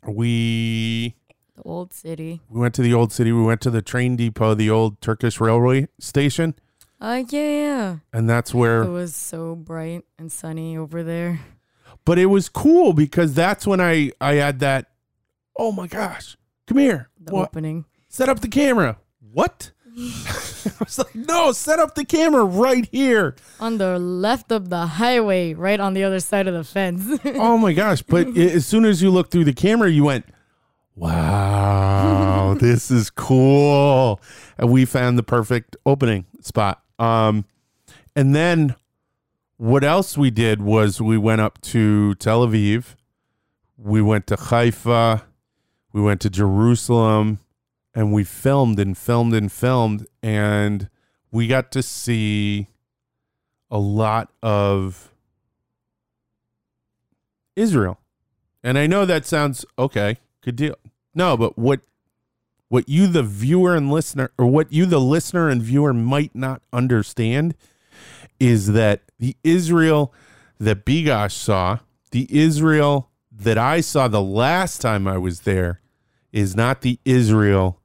we the old city. we went to the old city. We went to the train depot, the old Turkish railway station, Uh, yeah. and that's where It was so bright and sunny over there. But it was cool because that's when I I had that. Oh my gosh! Come here. The What? opening. Set up the camera. What? [laughs] I was like, no, set up the camera right here. On the left of the highway, right on the other side of the fence. [laughs] Oh my gosh! But as soon as you looked through the camera, you went, "Wow, [laughs] this is cool!" And we found the perfect opening spot. Um, and then what else we did was we went up to Tel Aviv, we went to Haifa, we went to Jerusalem, and we filmed and filmed and filmed, and we got to see a lot of Israel. And I know that sounds okay, good deal. No, but what what you the viewer and listener or what you the listener and viewer might not understand is that the Israel that Bigosh saw, the Israel that I saw the last time I was there is not the Israel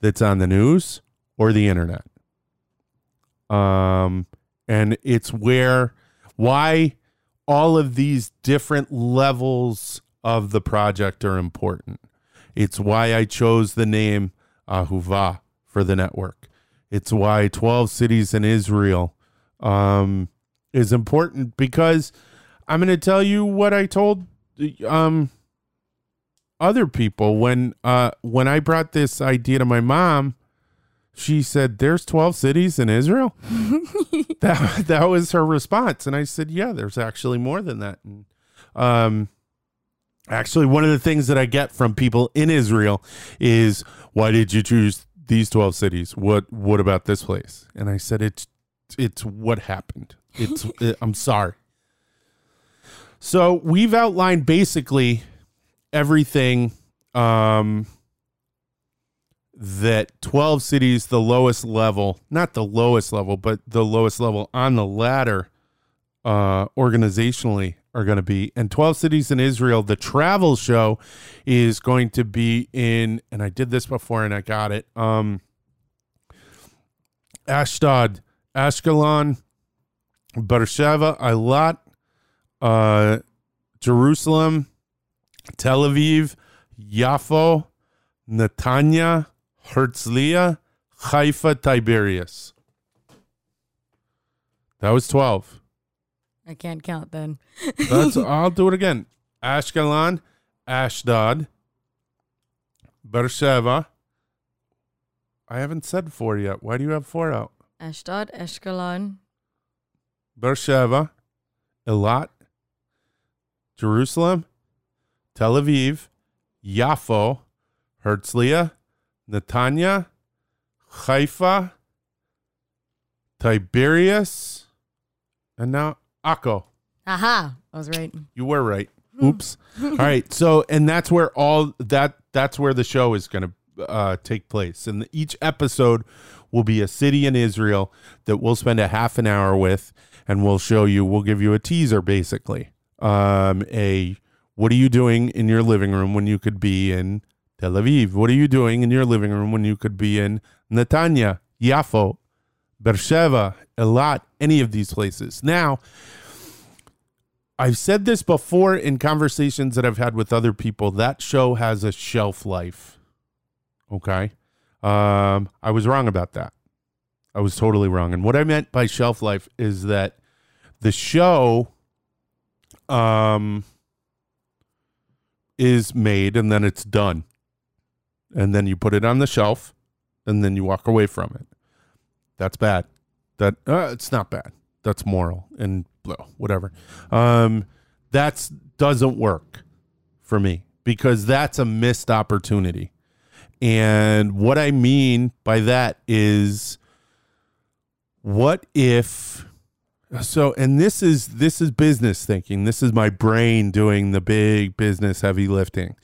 that's on the news or the internet. Um and it's where why all of these different levels of the project are important. It's why I chose the name Ahuva for the network. It's why 12 cities in Israel um, is important because I'm going to tell you what I told um, other people when uh, when I brought this idea to my mom. She said, "There's 12 cities in Israel." [laughs] that that was her response, and I said, "Yeah, there's actually more than that." And, um, actually, one of the things that I get from people in Israel is, "Why did you choose these 12 cities? What what about this place?" And I said, "It's it's what happened. It's [laughs] it, I'm sorry." So we've outlined basically everything. Um, that 12 cities, the lowest level, not the lowest level, but the lowest level on the ladder uh, organizationally are going to be. And 12 cities in Israel, the travel show is going to be in, and I did this before and I got it. Um, Ashdod, Ashkelon, Beersheba, Eilat, uh, Jerusalem, Tel Aviv, Yafo, Netanya, Herzliya, Haifa, Tiberias. That was 12. I can't count then. [laughs] That's [laughs] I'll do it again. Ashkelon, Ashdod, Beersheba. I haven't said four yet. Why do you have four out? Ashdod, Ashkelon, Beersheba, Elat, Jerusalem, Tel Aviv, Yafo, Herzliya, Netanya, Haifa, Tiberias, and now Akko. Aha, I was right. You were right. Oops. [laughs] all right. So, and that's where all that that's where the show is going to uh, take place, and each episode will be a city in Israel that we'll spend a half an hour with, and we'll show you. We'll give you a teaser, basically. Um, a what are you doing in your living room when you could be in Tel Aviv? What are you doing in your living room when you could be in Netanya, Yafo, Beersheba, Elat, any of these places? Now, I've said this before in conversations that I've had with other people. That show has a shelf life. Okay. Um, I was wrong about that. I was totally wrong. And what I meant by shelf life is that the show um is made and then it's done. And then you put it on the shelf and then you walk away from it. That's bad. That uh, it's not bad. That's moral and blah, whatever. Um that's doesn't work for me because that's a missed opportunity. And what I mean by that is what if so and this is this is business thinking. This is my brain doing the big business heavy lifting.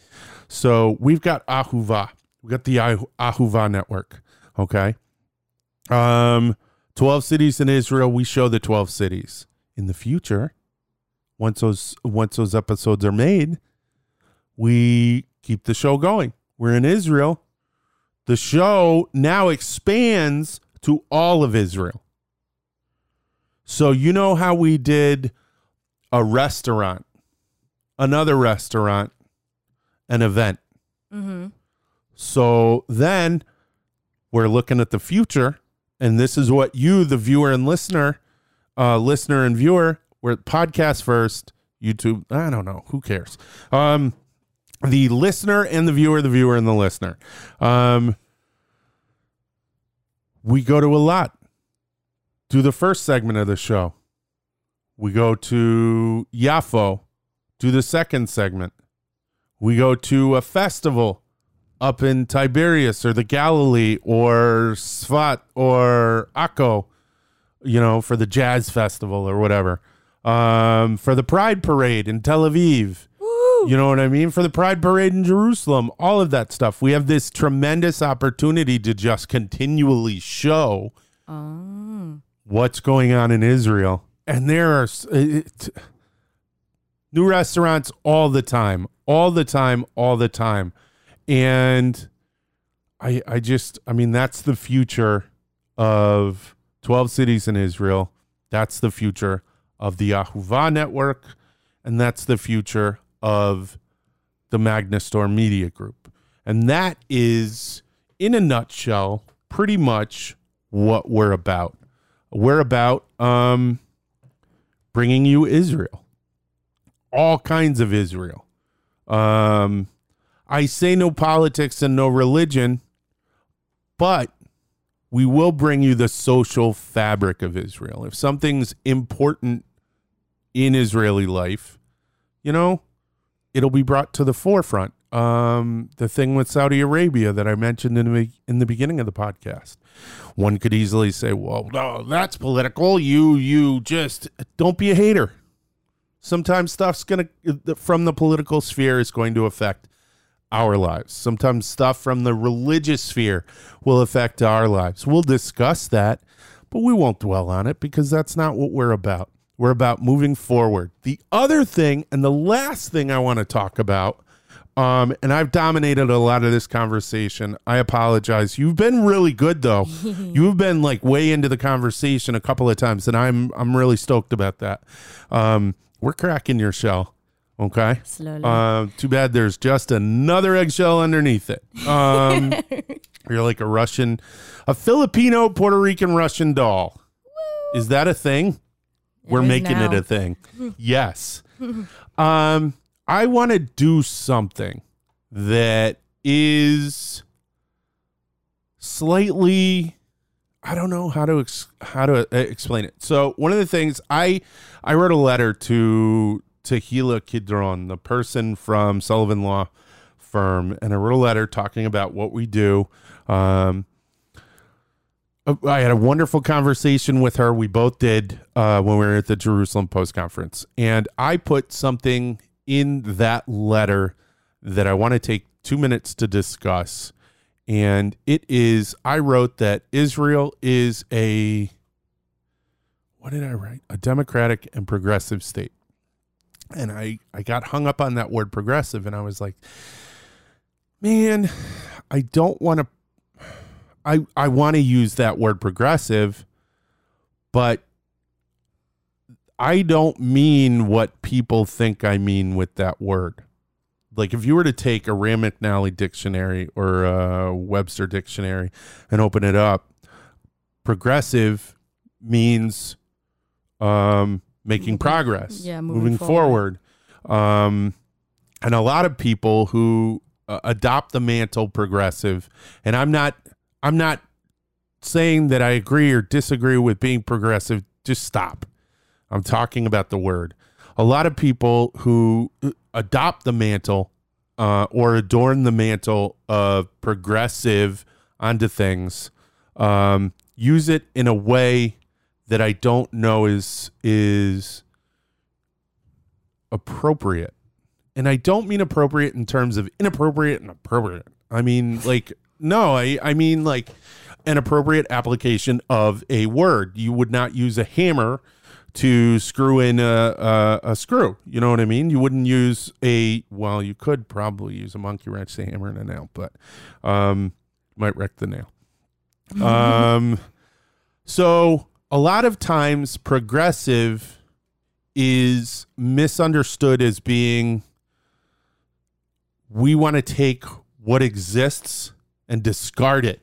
So we've got Ahuva. we've got the Ahuva network, okay? Um 12 cities in Israel, we show the 12 cities. In the future, once those once those episodes are made, we keep the show going. We're in Israel. The show now expands to all of Israel. So you know how we did a restaurant, another restaurant, an event. Mm-hmm. So then we're looking at the future, and this is what you, the viewer and listener, uh, listener and viewer, we're podcast first, YouTube. I don't know. Who cares? Um, the listener and the viewer, the viewer and the listener. Um, we go to a lot. Do the first segment of the show. We go to Yafo. Do the second segment. We go to a festival up in Tiberias or the Galilee or Svat or Akko, you know, for the jazz festival or whatever. Um, for the Pride Parade in Tel Aviv. You know what I mean? For the Pride Parade in Jerusalem, all of that stuff. We have this tremendous opportunity to just continually show Oh. what's going on in Israel. And there are it, new restaurants all the time, all the time, all the time. And I I just I mean that's the future of 12 cities in Israel. That's the future of the Ahuva network and that's the future of the Magnastar Media Group. And that is in a nutshell pretty much what we're about. We're about um bringing you Israel. All kinds of Israel. Um I say no politics and no religion, but we will bring you the social fabric of Israel. If something's important in Israeli life, you know, it'll be brought to the forefront. Um, the thing with Saudi Arabia that I mentioned in the in the beginning of the podcast, one could easily say, "Well, no, that's political. You you just don't be a hater." Sometimes stuff's gonna from the political sphere is going to affect our lives. Sometimes stuff from the religious sphere will affect our lives. We'll discuss that, but we won't dwell on it because that's not what we're about. We're about moving forward. The other thing, and the last thing I want to talk about, um, and I've dominated a lot of this conversation. I apologize. You've been really good though. [laughs] You've been like way into the conversation a couple of times, and I'm I'm really stoked about that. Um, we're cracking your shell. Okay. Slowly. Uh, too bad there's just another eggshell underneath it. Um, [laughs] you're like a Russian, a Filipino, Puerto Rican, Russian doll. Is that a thing? We're making it a thing. [laughs] yes. Um, I want to do something that is slightly I don't know how to ex- how to uh, explain it. So one of the things I I wrote a letter to Tehila Kidron, the person from Sullivan Law Firm, and I wrote a letter talking about what we do. Um, I had a wonderful conversation with her. We both did uh, when we were at the Jerusalem Post Conference, and I put something in that letter that I want to take two minutes to discuss. And it is, I wrote that Israel is a, what did I write? A democratic and progressive state. And I, I got hung up on that word progressive, and I was like, man, I don't want to I I want to use that word progressive, but I don't mean what people think I mean with that word. Like if you were to take a Rand McNally dictionary or a Webster dictionary and open it up, progressive means um, making progress, Yeah, moving, moving forward. Um, and a lot of people who uh, adopt the mantle progressive, and I'm not I'm not saying that I agree or disagree with being progressive. Just stop. I'm talking about the word. A lot of people who adopt the mantle uh, or adorn the mantle of progressive onto things um, use it in a way that I don't know is is appropriate. And I don't mean appropriate in terms of inappropriate and appropriate. I mean like no, I I mean like an appropriate application of a word. You would not use a hammer to screw in a, a, a screw. You know what I mean? You wouldn't use a well, you could probably use a monkey wrench to hammer in a nail, but um might wreck the nail. Um so a lot of times progressive is misunderstood as being we want to take what exists and discard it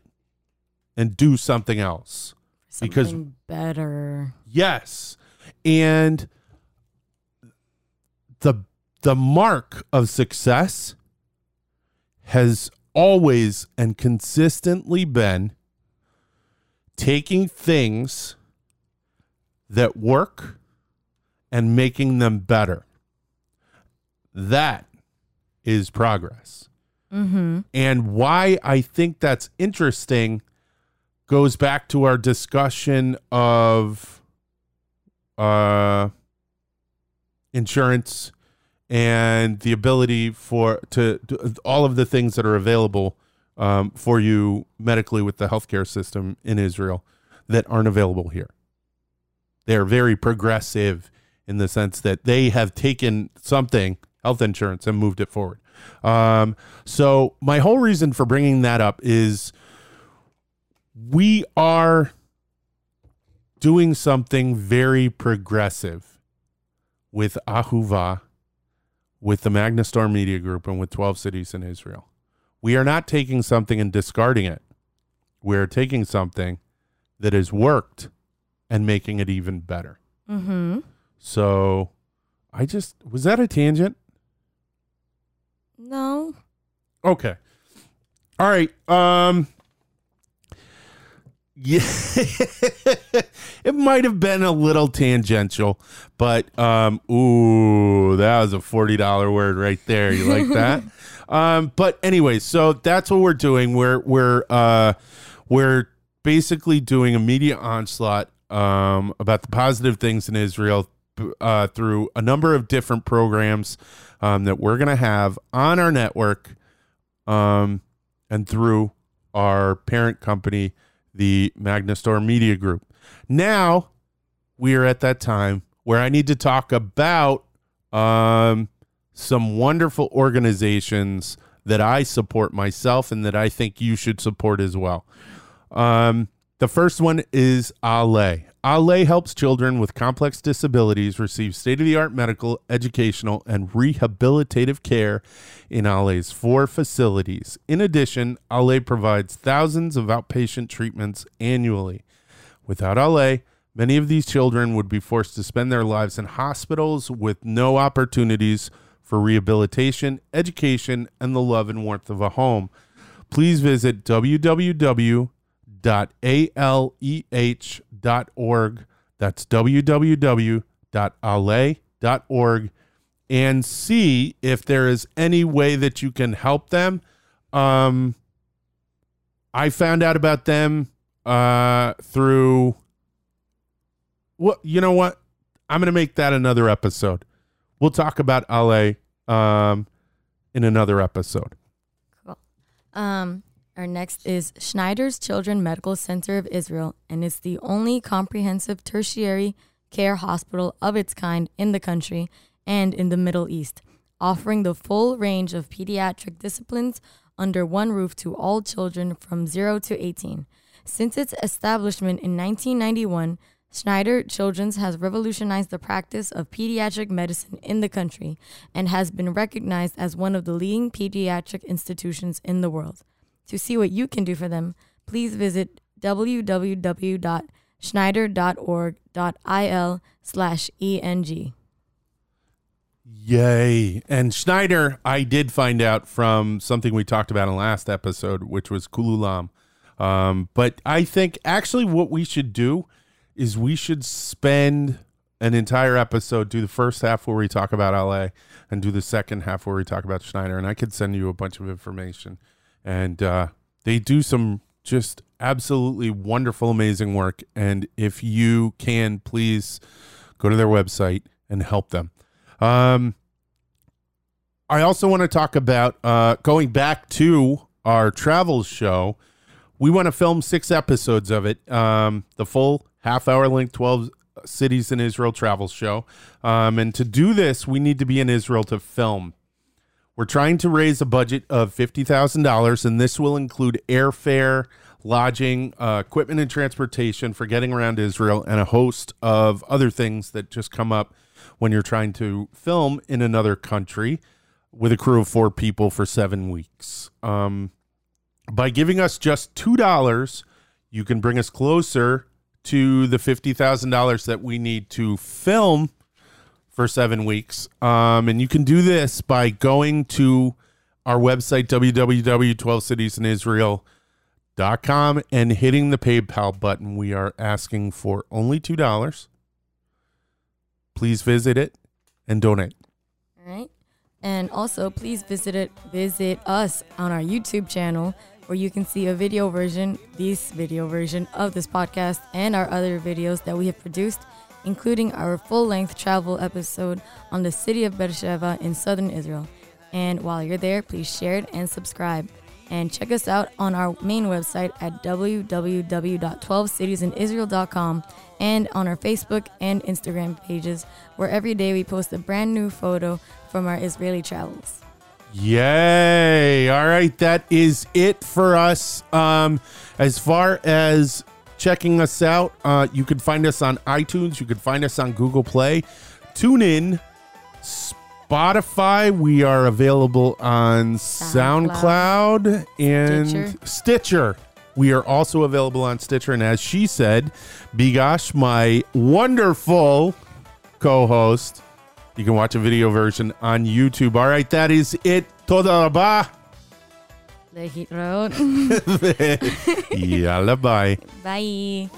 and do something else. because- Something better. Yes. And the the mark of success has always and consistently been taking things that work and making them better. That is progress. Mm-hmm. And why I think that's interesting goes back to our discussion of uh, insurance and the ability for to, to all of the things that are available um, for you medically with the healthcare system in Israel that aren't available here. They're very progressive in the sense that they have taken something, health insurance, and moved it forward. Um, so, my whole reason for bringing that up is we are doing something very progressive with Ahuva, with the Magnastar Media Group, and with 12 cities in Israel. We are not taking something and discarding it. We're taking something that has worked and making it even better. Mm-hmm. So I just, was that a tangent? No. Okay. All right. Um yeah. [laughs] it might have been a little tangential, but um ooh, that was a $40 word right there. You like that? [laughs] um but anyway, so that's what we're doing. We're we're uh we're basically doing a media onslaught um about the positive things in Israel uh, through a number of different programs um, that we're going to have on our network um, and through our parent company, the Magnastar Media Group. Now we are at that time where I need to talk about um, some wonderful organizations that I support myself and that I think you should support as well. Um, the first one is Ale. Ale helps children with complex disabilities receive state of the art medical, educational, and rehabilitative care in Ale's four facilities. In addition, Ale provides thousands of outpatient treatments annually. Without Ale, many of these children would be forced to spend their lives in hospitals with no opportunities for rehabilitation, education, and the love and warmth of a home. Please visit www www.aleh.org. That's www.ale.org and see if there is any way that you can help them. Um, I found out about them uh, through what you know what I'm going to make that another episode. We'll talk about Ale um, in another episode. Cool. Um, our next is Schneider's Children Medical Center of Israel, and it's the only comprehensive tertiary care hospital of its kind in the country and in the Middle East, offering the full range of pediatric disciplines under one roof to all children from 0 to 18. Since its establishment in 1991, Schneider Children's has revolutionized the practice of pediatric medicine in the country and has been recognized as one of the leading pediatric institutions in the world. To see what you can do for them, please visit www.schneider.org.il slash ENG. Yay. And Schneider, I did find out from something we talked about in last episode, which was Kululam. Um, but I think actually what we should do is we should spend an entire episode, do the first half where we talk about Ale and do the second half where we talk about Schneider. And I could send you a bunch of information and uh, they do some just absolutely wonderful, amazing work. And if you can, please go to their website and help them. Um, I also want to talk about uh, going back to our travel show. We want to film six episodes of it, um, the full half hour length, 12 cities in Israel travel show. Um, and to do this, we need to be in Israel to film. We're trying to raise a budget of $50,000, and this will include airfare, lodging, uh, equipment, and transportation for getting around Israel, and a host of other things that just come up when you're trying to film in another country with a crew of four people for seven weeks. Um, by giving us just $2, you can bring us closer to the $50,000 that we need to film for seven weeks. Um, and you can do this by going to our website, www.12citiesinisrael.com, and hitting the PayPal button. We are asking for only $2. Please visit it and donate. All right. And also, please visit it, visit us on our YouTube channel where you can see a video version, this video version of this podcast, and our other videos that we have produced including our full length travel episode on the city of Beersheba in southern Israel. And while you're there, please share it and subscribe. And check us out on our main website at www.12citiesinisrael.com and on our Facebook and Instagram pages, where every day we post a brand new photo from our Israeli travels. Yay! All right, that is it for us. Um, as far as checking us out, uh, you can find us on iTunes. You can find us on Google Play. TuneIn, Spotify. We are available on SoundCloud, SoundCloud, and Stitcher. Stitcher. We are also available on Stitcher. And as she said, Bigash, my wonderful co host, you can watch a video version on YouTube. All right, that is it. Toda rabah. Lehitraot. Yalla bye. Bye.